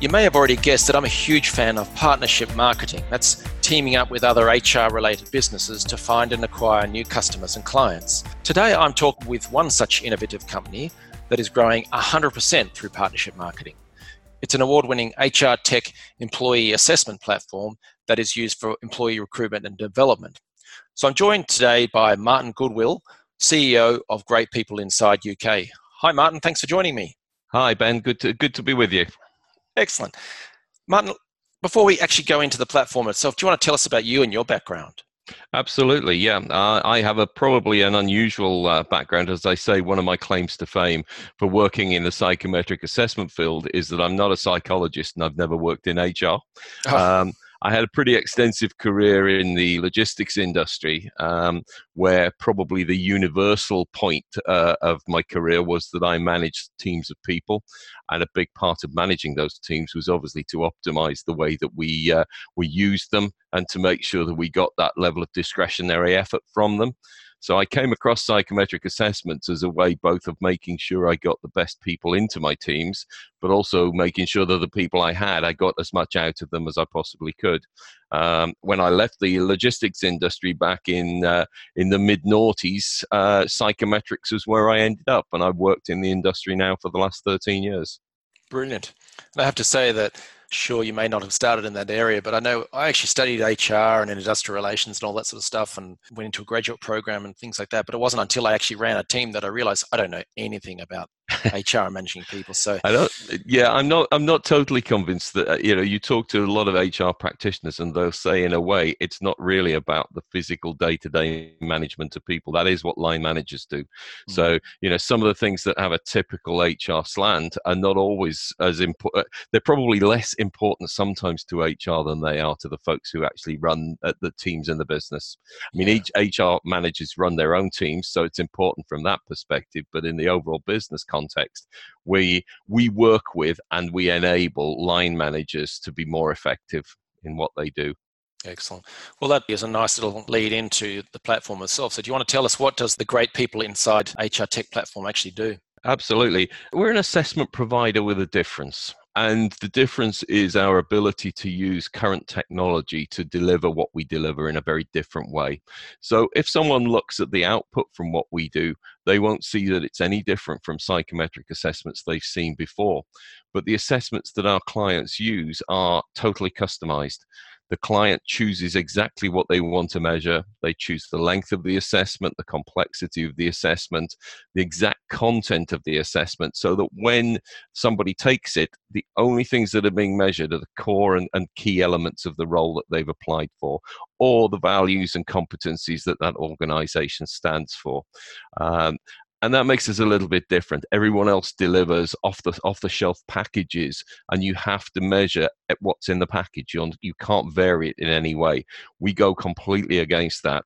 You may have already guessed that I'm a huge fan of partnership marketing. That's teaming up with other HR related businesses to find and acquire new customers and clients. Today, I'm talking with one such innovative company that is growing 100% through partnership marketing. It's an award winning HR tech employee assessment platform that is used for employee recruitment and development. So I'm joined today by Martin Goodwill, CEO of Great People Inside UK. Hi, Martin. Thanks for joining me. Hi, Ben. Good to, good to be with you. Excellent. Martin, before we actually go into the platform itself, do you want to tell us about you and your background? Absolutely, yeah. Uh, I have a probably an unusual uh, background, as I say. One of my claims to fame for working in the psychometric assessment field is that I'm not a psychologist and I've never worked in HR. Oh. Um, I had a pretty extensive career in the logistics industry, um, where probably the universal point uh, of my career was that I managed teams of people, and a big part of managing those teams was obviously to optimize the way that we uh, we used them and to make sure that we got that level of discretionary effort from them. So I came across psychometric assessments as a way both of making sure I got the best people into my teams, but also making sure that the people I had, I got as much out of them as I possibly could. Um, when I left the logistics industry back in uh, in the mid noughties, uh, psychometrics was where I ended up, and I've worked in the industry now for the last 13 years. Brilliant. And I have to say that sure you may not have started in that area but i know i actually studied hr and industrial relations and all that sort of stuff and went into a graduate program and things like that but it wasn't until i actually ran a team that i realized i don't know anything about HR managing people. So I don't. Yeah, I'm not. I'm not totally convinced that uh, you know. You talk to a lot of HR practitioners, and they'll say, in a way, it's not really about the physical day-to-day management of people. That is what line managers do. Mm-hmm. So you know, some of the things that have a typical HR slant are not always as important. Uh, they're probably less important sometimes to HR than they are to the folks who actually run uh, the teams in the business. I mean, yeah. each HR managers run their own teams, so it's important from that perspective. But in the overall business context context, we we work with and we enable line managers to be more effective in what they do. Excellent. Well, that is a nice little lead into the platform itself. So, do you want to tell us what does the great people inside HR Tech platform actually do? Absolutely. We're an assessment provider with a difference. And the difference is our ability to use current technology to deliver what we deliver in a very different way. So, if someone looks at the output from what we do, they won't see that it's any different from psychometric assessments they've seen before. But the assessments that our clients use are totally customized the client chooses exactly what they want to measure. They choose the length of the assessment, the complexity of the assessment, the exact content of the assessment, so that when somebody takes it, the only things that are being measured are the core and, and key elements of the role that they've applied for, or the values and competencies that that organization stands for. Um, and that makes us a little bit different. Everyone else delivers off the off the shelf packages and you have to measure what's in the package. You, you can't vary it in any way. We go completely against that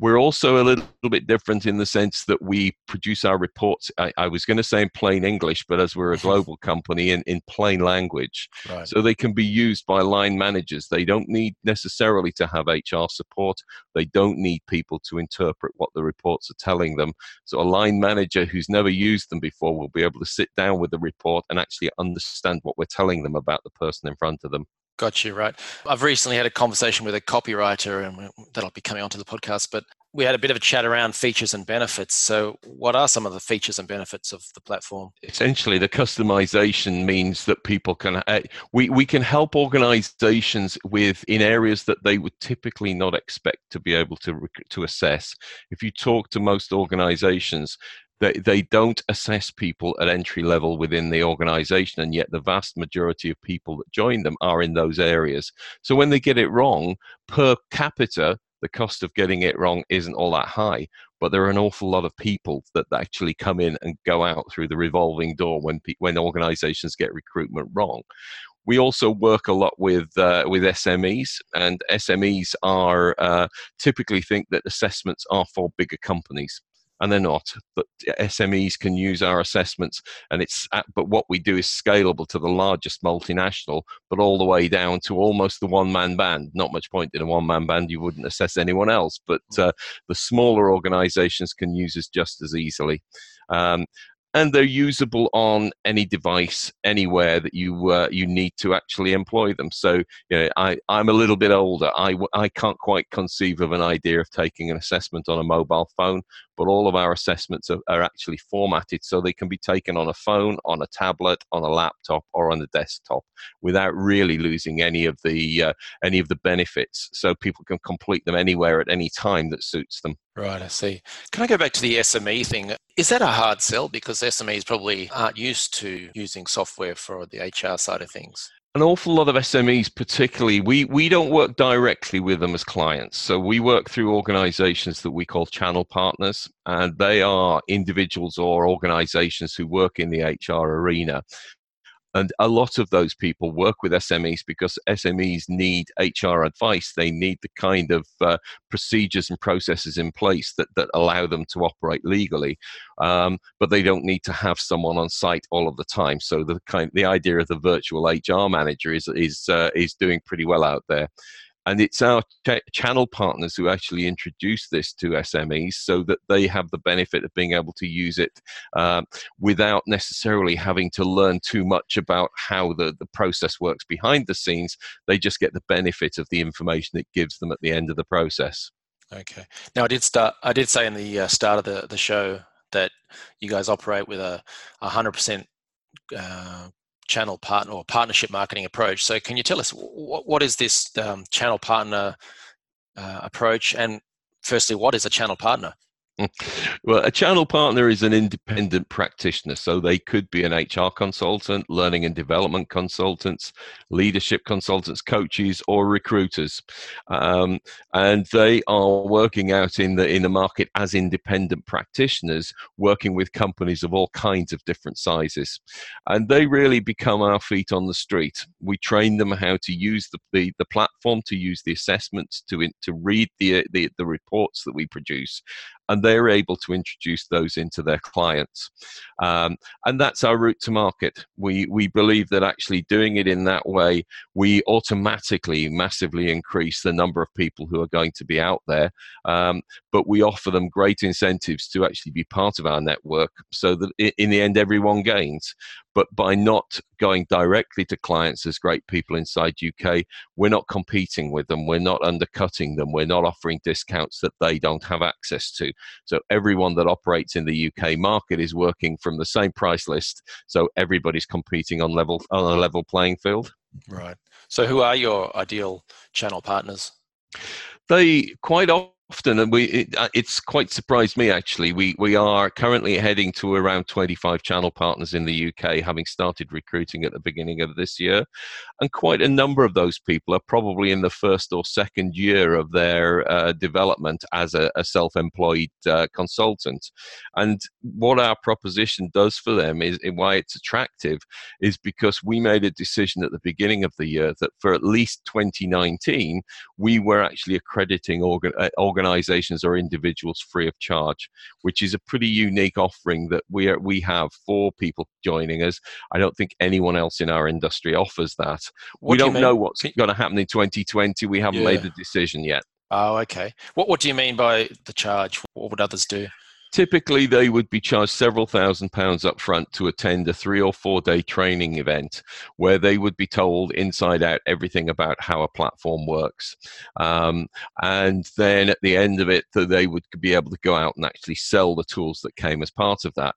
we're also a little bit different in the sense that we produce our reports. I, I was going to say in plain English, but as we're a global company, in, in plain language. Right. So they can be used by line managers. They don't need necessarily to have HR support. They don't need people to interpret what the reports are telling them. So a line manager who's never used them before will be able to sit down with the report and actually understand what we're telling them about the person in front of them. Got you right. I've recently had a conversation with a copywriter, and that'll be coming onto the podcast. But we had a bit of a chat around features and benefits. So, what are some of the features and benefits of the platform? Essentially, the customization means that people can uh, we we can help organizations with in areas that they would typically not expect to be able to to assess. If you talk to most organizations, they, they don't assess people at entry level within the organization, and yet the vast majority of people that join them are in those areas. So when they get it wrong, per capita, the cost of getting it wrong isn't all that high. but there are an awful lot of people that actually come in and go out through the revolving door when when organizations get recruitment wrong we also work a lot with uh, with SMEs, and SMEs are uh, typically think that assessments are for bigger companies and they're not. But SMEs can use our assessments, and it's at, but what we do is scalable to the largest multinational, but all the way down to almost the one-man band. Not much point in a one-man band; you wouldn't assess anyone else. But mm. uh, the smaller organisations can use us just as easily. Um, and they're usable on any device anywhere that you uh, you need to actually employ them so you know i i'm a little bit older i i can't quite conceive of an idea of taking an assessment on a mobile phone but all of our assessments are, are actually formatted so they can be taken on a phone on a tablet on a laptop or on a desktop without really losing any of the uh, any of the benefits so people can complete them anywhere at any time that suits them Right, I see. Can I go back to the SME thing? Is that a hard sell because SMEs probably aren't used to using software for the HR side of things? An awful lot of SMEs, particularly, we, we don't work directly with them as clients. So we work through organizations that we call channel partners, and they are individuals or organizations who work in the HR arena. And a lot of those people work with SMEs because SMEs need HR advice. They need the kind of uh, procedures and processes in place that, that allow them to operate legally. Um, but they don't need to have someone on site all of the time. So the kind, the idea of the virtual HR manager is is uh, is doing pretty well out there and it's our ch- channel partners who actually introduce this to SMEs so that they have the benefit of being able to use it um, without necessarily having to learn too much about how the, the process works behind the scenes. They just get the benefit of the information it gives them at the end of the process. Okay. Now I did start. I did say in the uh, start of the, the show that you guys operate with a hundred percent uh, channel partner or partnership marketing approach. So, can you tell us what, what is this um, channel partner uh, approach? And firstly, what is a channel partner? Well, a channel partner is an independent practitioner. So they could be an HR consultant, learning and development consultants, leadership consultants, coaches, or recruiters. Um, and they are working out in the, in the market as independent practitioners, working with companies of all kinds of different sizes. And they really become our feet on the street. We train them how to use the, the, the platform, to use the assessments, to, to read the, the, the reports that we produce and they're able to introduce those into their clients. Um, and that's our route to market. We, we believe that actually doing it in that way, we automatically massively increase the number of people who are going to be out there. Um, but we offer them great incentives to actually be part of our network so that in the end, everyone gains. But by not going directly to clients as great people inside UK, we're not competing with them. We're not undercutting them. We're not offering discounts that they don't have access to. So everyone that operates in the UK market is working from the same price list. So everybody's competing on level on a level playing field. Right. So who are your ideal channel partners? They quite often often, we it, uh, it's quite surprised me actually. We we are currently heading to around 25 channel partners in the UK, having started recruiting at the beginning of this year, and quite a number of those people are probably in the first or second year of their uh, development as a, a self-employed uh, consultant. And what our proposition does for them is why it's attractive is because we made a decision at the beginning of the year that for at least 2019 we were actually accrediting organ, uh, organizations or individuals free of charge, which is a pretty unique offering that we are, we have for people joining us. I don't think anyone else in our industry offers that. What we do don't know what's going to happen in 2020. We haven't yeah. made the decision yet. Oh, okay. What what do you mean by the charge? What would others do? Typically, they would be charged several thousand pounds up front to attend a three or four day training event where they would be told inside out everything about how a platform works. Um, and then at the end of it, they would be able to go out and actually sell the tools that came as part of that.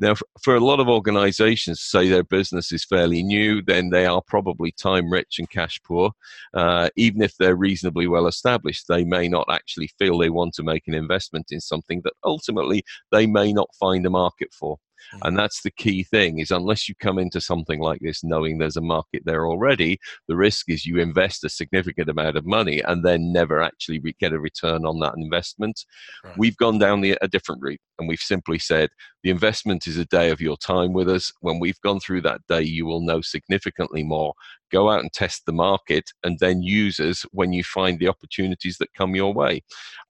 Now, for a lot of organizations, say their business is fairly new, then they are probably time rich and cash poor. Uh, even if they're reasonably well established, they may not actually feel they want to make an investment in something that ultimately they may not find a market for. Mm-hmm. And that's the key thing is unless you come into something like this knowing there's a market there already, the risk is you invest a significant amount of money and then never actually get a return on that investment. Right. We've gone down the, a different route and we've simply said the investment is a day of your time with us. When we've gone through that day, you will know significantly more. Go out and test the market and then use us when you find the opportunities that come your way.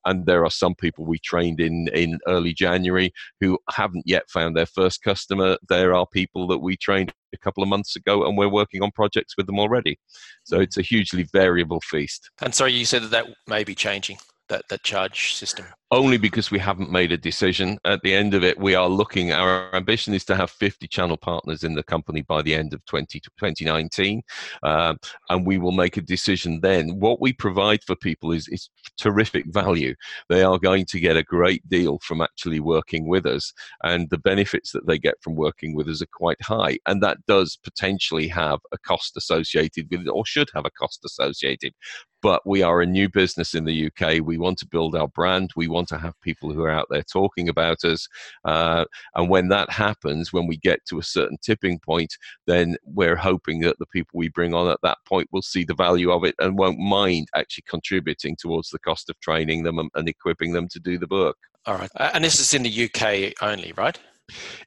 And there are some people we trained in in early January who haven't yet found their first customer. There are people that we trained a couple of months ago and we're working on projects with them already. So it's a hugely variable feast. And sorry, you said that that may be changing that, that charge system? Only because we haven't made a decision. At the end of it, we are looking, our ambition is to have 50 channel partners in the company by the end of 20, 2019. Um, and we will make a decision then. What we provide for people is, is terrific value. They are going to get a great deal from actually working with us. And the benefits that they get from working with us are quite high. And that does potentially have a cost associated with it, or should have a cost associated but we are a new business in the UK. We want to build our brand. We want to have people who are out there talking about us. Uh, and when that happens, when we get to a certain tipping point, then we're hoping that the people we bring on at that point will see the value of it and won't mind actually contributing towards the cost of training them and, and equipping them to do the book. All right. And this is in the UK only, right?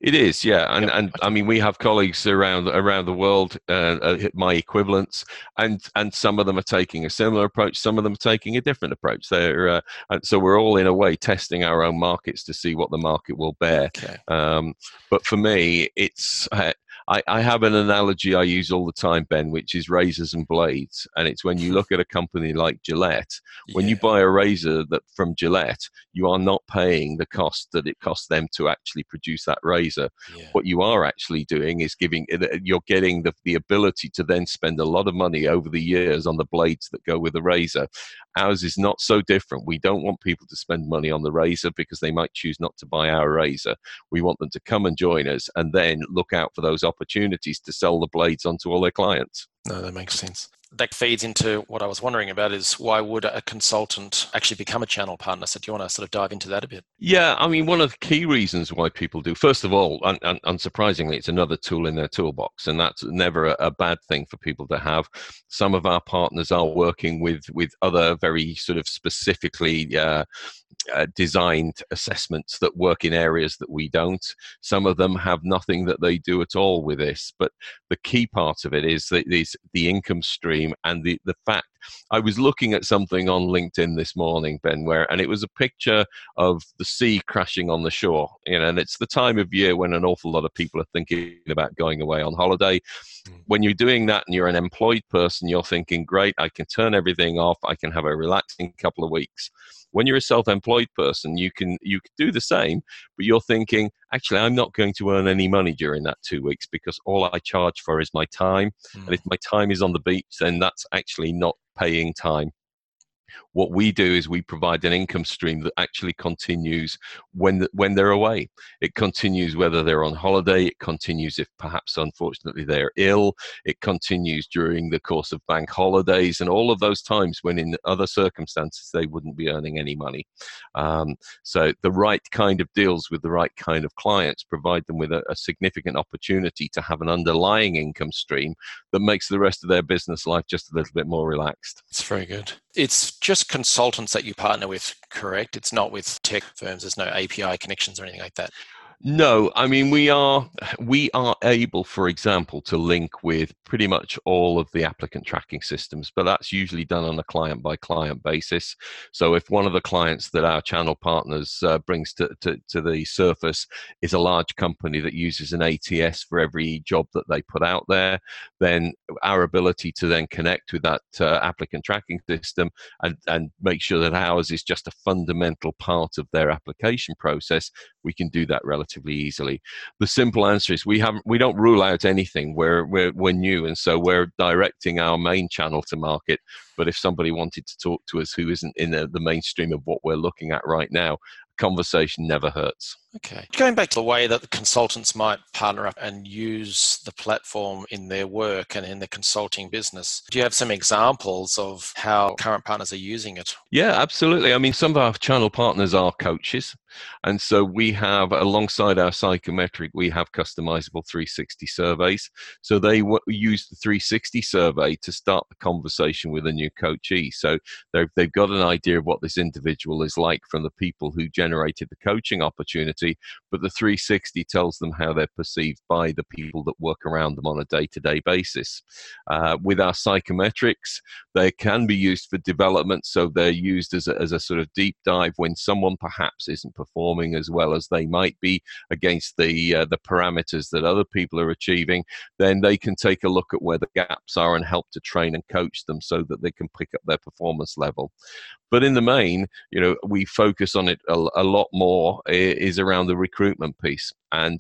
It is, yeah, and and I mean we have colleagues around around the world, uh, uh, my equivalents, and and some of them are taking a similar approach, some of them are taking a different approach. They're uh, so we're all in a way testing our own markets to see what the market will bear. Okay. Um, but for me, it's uh, I, I have an analogy I use all the time, Ben, which is razors and blades. And it's when you look at a company like Gillette, when yeah. you buy a razor that from Gillette, you are not paying the cost that it costs them to actually produce that razor. Yeah. What you are actually doing is giving uh, you're getting the, the ability to then spend a lot of money over the years on the blades that go with the razor. Ours is not so different. We don't want people to spend money on the razor because they might choose not to buy our razor. We want them to come and join us and then look out for those opportunities to sell the blades onto all their clients. No, that makes sense that feeds into what I was wondering about is why would a consultant actually become a channel partner? So do you want to sort of dive into that a bit? Yeah, I mean, one of the key reasons why people do, first of all, un- un- unsurprisingly, it's another tool in their toolbox, and that's never a, a, bad thing for people to have. Some of our partners are working with with other very sort of specifically uh, uh, designed assessments that work in areas that we don't. Some of them have nothing that they do at all with this. But the key part of it is that is the income stream and the, the fact. I was looking at something on LinkedIn this morning, Ben, where and it was a picture of the sea crashing on the shore. You know, and it's the time of year when an awful lot of people are thinking about going away on holiday. Mm. When you're doing that and you're an employed person, you're thinking, great, I can turn everything off, I can have a relaxing couple of weeks when you're a self-employed person you can you can do the same but you're thinking actually i'm not going to earn any money during that two weeks because all i charge for is my time mm. and if my time is on the beach then that's actually not paying time what we do is we provide an income stream that actually continues when the, when they're away. It continues whether they're on holiday. It continues if perhaps unfortunately they're ill. It continues during the course of bank holidays and all of those times when in other circumstances they wouldn't be earning any money. Um, so the right kind of deals with the right kind of clients provide them with a, a significant opportunity to have an underlying income stream that makes the rest of their business life just a little bit more relaxed. It's very good. It's just consultants that you partner with, correct? It's not with tech firms. There's no API connections or anything like that. No, I mean we are we are able, for example, to link with pretty much all of the applicant tracking systems, but that's usually done on a client by client basis. So if one of the clients that our channel partners uh, brings to, to, to the surface is a large company that uses an ATS for every job that they put out there, then our ability to then connect with that uh, applicant tracking system and, and make sure that ours is just a fundamental part of their application process, we can do that relatively relatively easily. The simple answer is we haven't we don't rule out anything. We're we're we're new, and so we're directing our main channel to market. But if somebody wanted to talk to us who isn't in the, the mainstream of what we're looking at right now, conversation never hurts. Okay. Going back to the way that the consultants might partner up and use the platform in their work and in the consulting business, do you have some examples of how current partners are using it? Yeah, absolutely. I mean, some of our channel partners are coaches. And so we have, alongside our psychometric, we have customizable 360 surveys. So they w- use the 360 survey to start the conversation with a new coachee. So they've, they've got an idea of what this individual is like from the people who generated the coaching opportunity, but the 360 tells them how they're perceived by the people that work around them on a day to day basis. Uh, with our psychometrics, they can be used for development. So they're used as a, as a sort of deep dive when someone perhaps isn't performing as well as they might be against the uh, the parameters that other people are achieving, then they can take a look at where the gaps are and help to train and coach them so that they can pick up their performance level. But in the main, you know, we focus on it a, a lot more is around the recruitment piece. And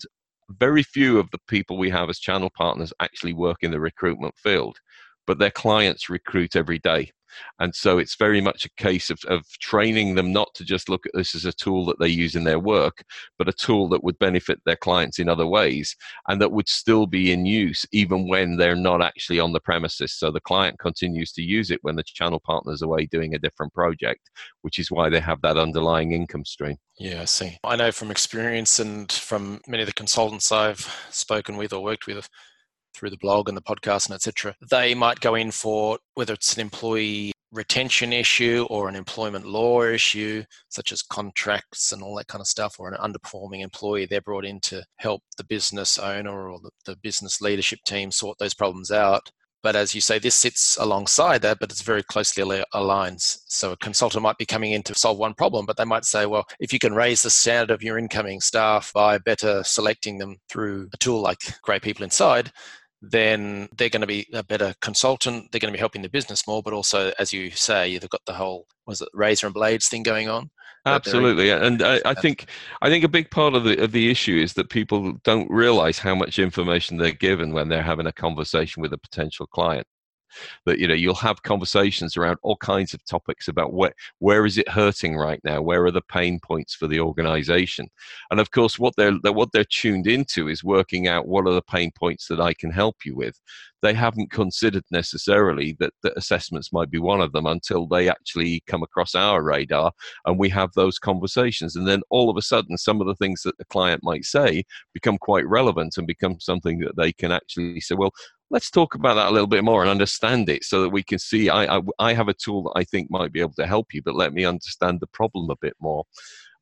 very few of the people we have as channel partners actually work in the recruitment field but their clients recruit every day and so it's very much a case of, of training them not to just look at this as a tool that they use in their work, but a tool that would benefit their clients in other ways and that would still be in use even when they're not actually on the premises. So the client continues to use it when the channel partner's away doing a different project, which is why they have that underlying income stream. Yeah, I see. I know from experience and from many of the consultants I've spoken with or worked with through the blog and the podcast and etc. They might go in for whether it's an employee retention issue or an employment law issue, such as contracts and all that kind of stuff, or an underperforming employee, they're brought in to help the business owner or the, the business leadership team sort those problems out. But as you say, this sits alongside that, but it's very closely aligned. So a consultant might be coming in to solve one problem, but they might say, well, if you can raise the standard of your incoming staff by better selecting them through a tool like Great People Inside, then they're going to be a better consultant. They're going to be helping the business more, but also, as you say, they've got the whole was it razor and blades thing going on. Absolutely, and I, I, think I think a big part of the of the issue is that people don't realize how much information they're given when they're having a conversation with a potential client that you know you'll have conversations around all kinds of topics about where where is it hurting right now? Where are the pain points for the organization? And of course what they're what they're tuned into is working out what are the pain points that I can help you with. They haven't considered necessarily that, that assessments might be one of them until they actually come across our radar and we have those conversations. And then all of a sudden some of the things that the client might say become quite relevant and become something that they can actually say well let's talk about that a little bit more and understand it so that we can see I, I, I have a tool that I think might be able to help you, but let me understand the problem a bit more.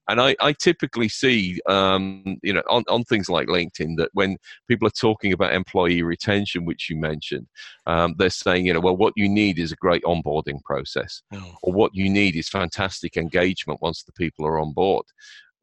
And I, I typically see, um, you know, on, on things like LinkedIn that when people are talking about employee retention, which you mentioned, um, they're saying, you know, well, what you need is a great onboarding process, oh. or what you need is fantastic engagement once the people are on board.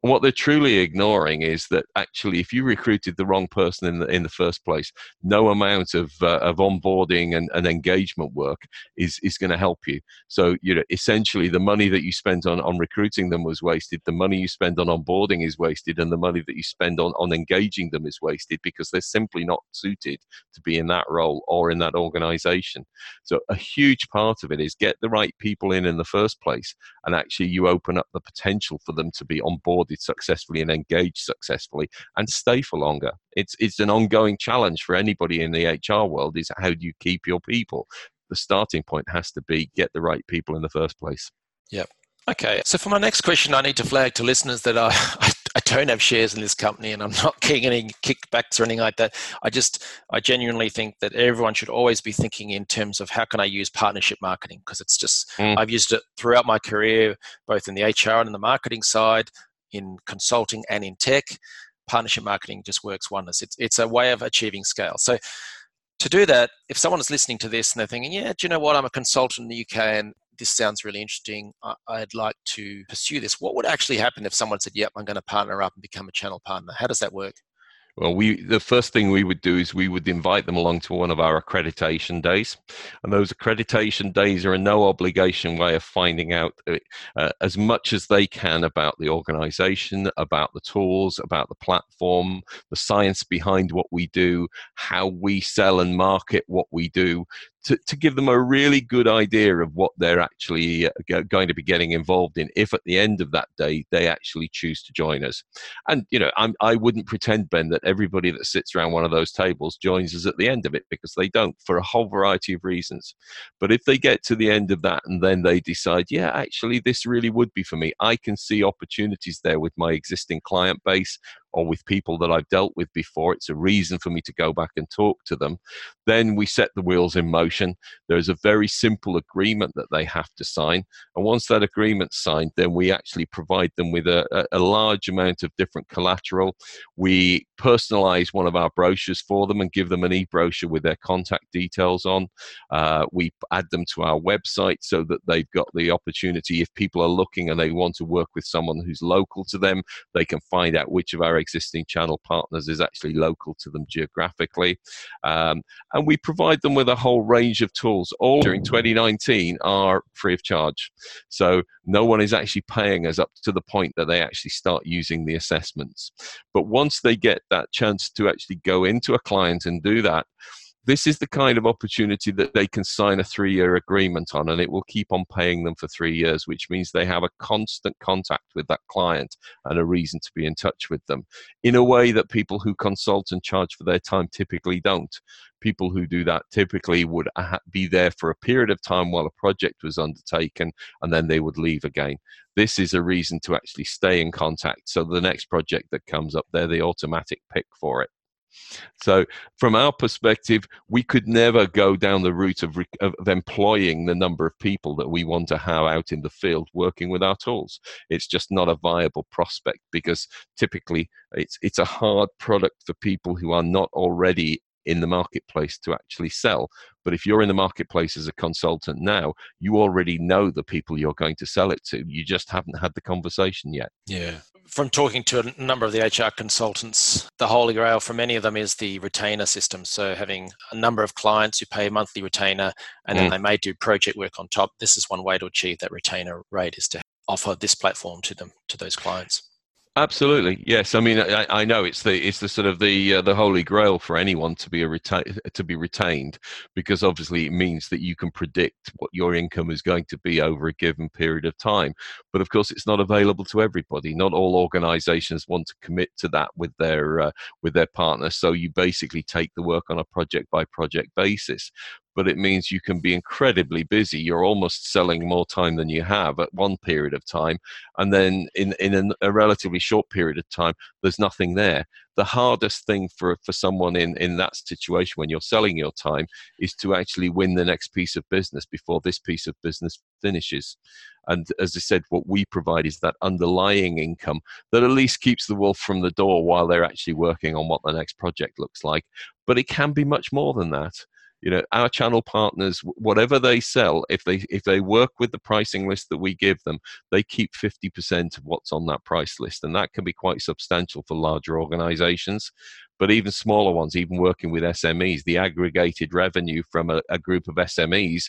And what they're truly ignoring is that actually, if you recruited the wrong person in the in the first place, no amount of uh, of onboarding and, and engagement work is is going to help you. So you know, essentially, the money that you spent on on recruiting them was wasted. The money you spend on onboarding is wasted, and the money that you spend on on engaging them is wasted because they're simply not suited to be in that role or in that organization. So a huge part of it is get the right people in in the first place, and actually, you open up the potential for them to be on board onboarded successfully and engaged successfully and stay for longer. It's it's an ongoing challenge for anybody in the HR world is how do you keep your people? The starting point has to be get the right people in the first place. Yep. Okay, so for my next question, I need to flag to listeners that I, I, I, don't have shares in this company and I'm not getting any kickbacks or anything like that. I just, I genuinely think that everyone should always be thinking in terms of how can I use partnership marketing because it's just, mm. I've used it throughout my career, both in the HR and in the marketing side in consulting and in tech, partnership marketing just works wonders. It's, it's a way of achieving scale. So to do that, if someone is listening to this and they're thinking, yeah, do you know what? I'm a consultant in the UK and this sounds really interesting. I'd like to pursue this. What would actually happen if someone said, yep, I'm going to partner up and become a channel partner? How does that work? Well, we the first thing we would do is we would invite them along to one of our accreditation days, and those accreditation days are a no obligation way of finding out uh, uh, as much as they can about the organisation, about the tools, about the platform, the science behind what we do, how we sell and market what we do, to, to give them a really good idea of what they're actually uh, going to be getting involved in if at the end of that day they actually choose to join us. And, you know, I'm, I wouldn't pretend, Ben, that everybody that sits around one of those tables joins us at the end of it because they don't for a whole variety of reasons. But if they get to the end of that and then they decide, yeah, actually, this really would be for me, I can see opportunities there with my existing client base or with people that I've dealt with before. It's a reason for me to go back and talk to them. Then we set the wheels in motion. There's a very simple agreement that they have to sign. And once that agreement's signed, then we actually provide them with a, a large amount of different collateral. We personalize one of our brochures for them and give them an e brochure with their contact details on. Uh, we add them to our website so that they've got the opportunity, if people are looking and they want to work with someone who's local to them, they can find out which of our existing channel partners is actually local to them geographically. Um, and we provide them with a whole range of tools. All during 2019 are free of charge. So no one is actually paying us up to the point that they actually start using the assessments. But once they get that chance to actually go into a client and do that, this is the kind of opportunity that they can sign a three year agreement on and it will keep on paying them for three years, which means they have a constant contact with that client and a reason to be in touch with them in a way that people who consult and charge for their time typically don't. People who do that typically would be there for a period of time while a project was undertaken and then they would leave again. This is a reason to actually stay in contact. So the next project that comes up, they're the automatic pick for it. So, from our perspective, we could never go down the route of, of, employing the number of people that we want to have out in the field working with our tools. It's just not a viable prospect because typically it's it's a hard product for people who are not already in the marketplace to actually sell. But if you're in the marketplace as a consultant now, you already know the people you're going to sell it to. You just haven't had the conversation yet. Yeah. From talking to a number of the HR consultants, the holy grail for many of them is the retainer system. So having a number of clients who pay a monthly retainer and then mm. they may do project work on top. This is one way to achieve that retainer rate is to offer this platform to them to those clients. Absolutely, yes. I mean, I, I, know it's the it's the sort of the uh, the holy grail for anyone to be a reta- to be retained, because obviously it means that you can predict what your income is going to be over a given period of time. But of course, it's not available to everybody. Not all organisations want to commit to that with their uh, with their partner. So you basically take the work on a project by project basis but it means you can be incredibly busy. You're almost selling more time than you have at one period of time. And then in, in a relatively short period of time, there's nothing there. The hardest thing for, for someone in, in that situation when you're selling your time is to actually win the next piece of business before this piece of business finishes. And as I said, what we provide is that underlying income that at least keeps the wolf from the door while they're actually working on what the next project looks like. But it can be much more than that you know our channel partners whatever they sell if they if they work with the pricing list that we give them they keep 50% of what's on that price list and that can be quite substantial for larger organizations. But even smaller ones even working with smes the aggregated revenue from a, a group of smes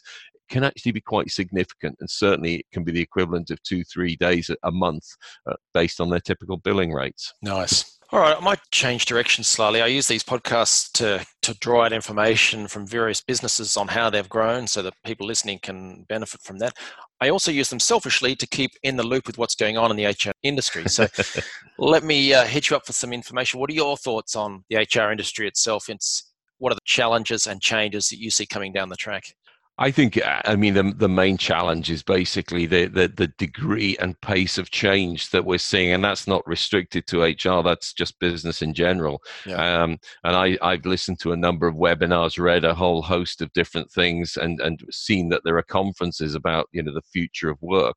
can actually be quite significant and certainly it can be the equivalent of two three days a month uh, based on their typical billing rates. Nice all right, I might change direction slightly. I use these podcasts to, to draw out information from various businesses on how they've grown so that people listening can benefit from that. I also use them selfishly to keep in the loop with what's going on in the HR industry. So let me uh, hit you up for some information. What are your thoughts on the HR industry itself? It's, what are the challenges and changes that you see coming down the track? I think, uh, I mean, the, the main challenge is basically the, the, the degree and pace of change that we're seeing, and that's not restricted to HR. That's just business in general. Yeah. Um, and I, I've listened to a number of webinars, read a whole host of different things, and and seen that there are conferences about you know the future of work.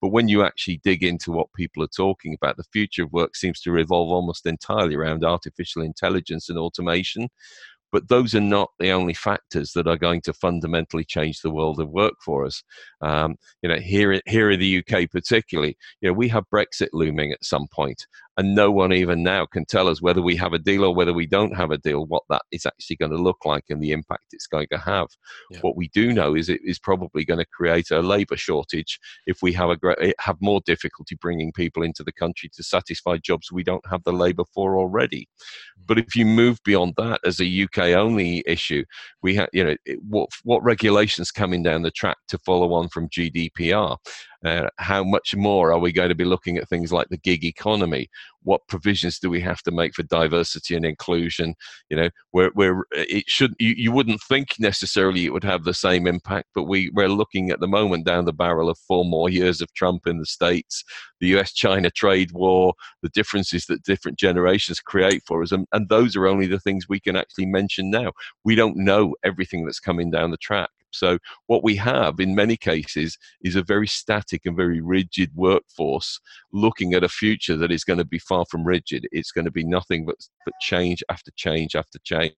But when you actually dig into what people are talking about, the future of work seems to revolve almost entirely around artificial intelligence and automation. But those are not the only factors that are going to fundamentally change the world of work for us. Um, you know, here here in the UK particularly, you know, we have Brexit looming at some point, and no one even now can tell us whether we have a deal or whether we don't have a deal, what that is actually going to look like and the impact it's going to have. Yeah. What we do know is it is probably going to create a labour shortage if we have a eh, have more difficulty bringing people into the country to satisfy jobs we don't have the labour for already. Mm. But if you move beyond that as a UK only issue, we have you know what what regulations coming down the track to follow on from GDPR uh, how much more are we going to be looking at things like the gig economy? What provisions do we have to make for diversity and inclusion? You know, where where it should you, you wouldn't think necessarily it would have the same impact, but we we're looking at the moment down the barrel of four more years of Trump in the states, the U.S.-China trade war, the differences that different generations create for us, and, and those are only the things we can actually mention now. We don't know everything that's coming down the track. So, what we have in many cases is a very static and very rigid workforce looking at a future that is going to be far from rigid. It's going to be nothing but, but change after change after change.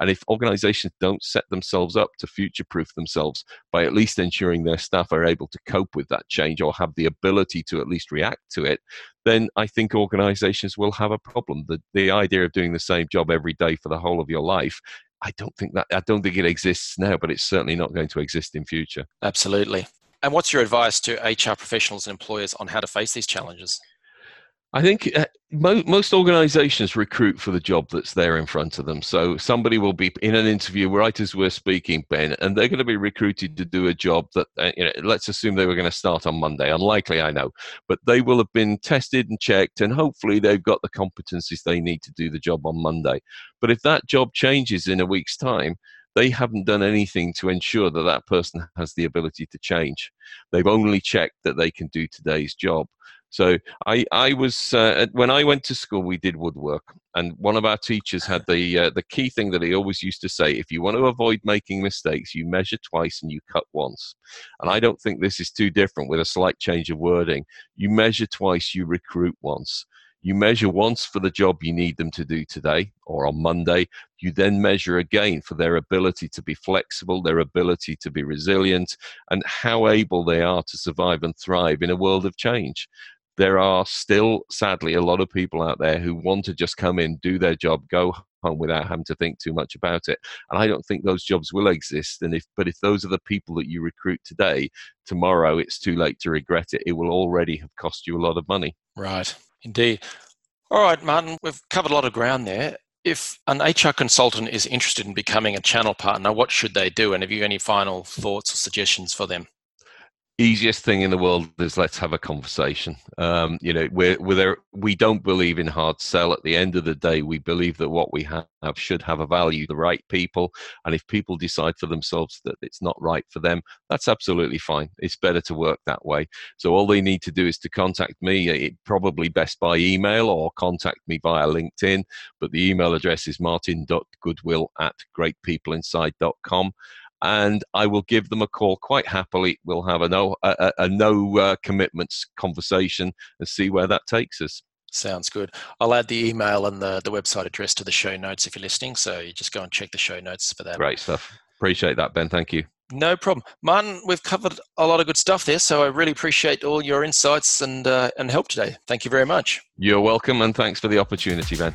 And if organizations don't set themselves up to future proof themselves by at least ensuring their staff are able to cope with that change or have the ability to at least react to it, then I think organizations will have a problem. The, the idea of doing the same job every day for the whole of your life I don't think that I don't think it exists now, but it's certainly not going to exist in future. Absolutely. And what's your advice to HR professionals and employers on how to face these challenges? I think uh, mo- most organizations recruit for the job that's there in front of them. So somebody will be in an interview right as we're speaking, Ben, and they're going to be recruited to do a job that, uh, you know, let's assume they were going to start on Monday. Unlikely, I know, but they will have been tested and checked, and hopefully they've got the competencies they need to do the job on Monday. But if that job changes in a week's time, they haven't done anything to ensure that that person has the ability to change. They've only checked that they can do today's job. So I, I was uh, when I went to school, we did woodwork, and one of our teachers had the uh, the key thing that he always used to say: if you want to avoid making mistakes, you measure twice and you cut once. And I don't think this is too different with a slight change of wording. You measure twice, you recruit once. You measure once for the job you need them to do today or on Monday. You then measure again for their ability to be flexible, their ability to be resilient, and how able they are to survive and thrive in a world of change there are still, sadly, a lot of people out there who want to just come in, do their job, go home without having to think too much about it. And I don't think those jobs will exist. And if, but if those are the people that you recruit today, tomorrow it's too late to regret it. It will already have cost you a lot of money. Right, indeed. All right, Martin, we've covered a lot of ground there. If an HR consultant is interested in becoming a channel partner, what should they do? And have you any final thoughts or suggestions for them? Easiest thing in the world is let's have a conversation. Um, you know, we're, we're there, we don't believe in hard sell. At the end of the day, we believe that what we have should have a value, the right people. And if people decide for themselves that it's not right for them, that's absolutely fine. It's better to work that way. So all they need to do is to contact me, it, probably best by email or contact me via LinkedIn. But the email address is martin.goodwill at greatpeopleinside.com and I will give them a call quite happily. We'll have a no a, a no uh, commitments conversation and see where that takes us. Sounds good. I'll add the email and the, the website address to the show notes if you're listening. So you just go and check the show notes for that. Great stuff. Appreciate that, Ben. Thank you. No problem, Martin. We've covered a lot of good stuff there, so I really appreciate all your insights and uh, and help today. Thank you very much. You're welcome, and thanks for the opportunity, Ben.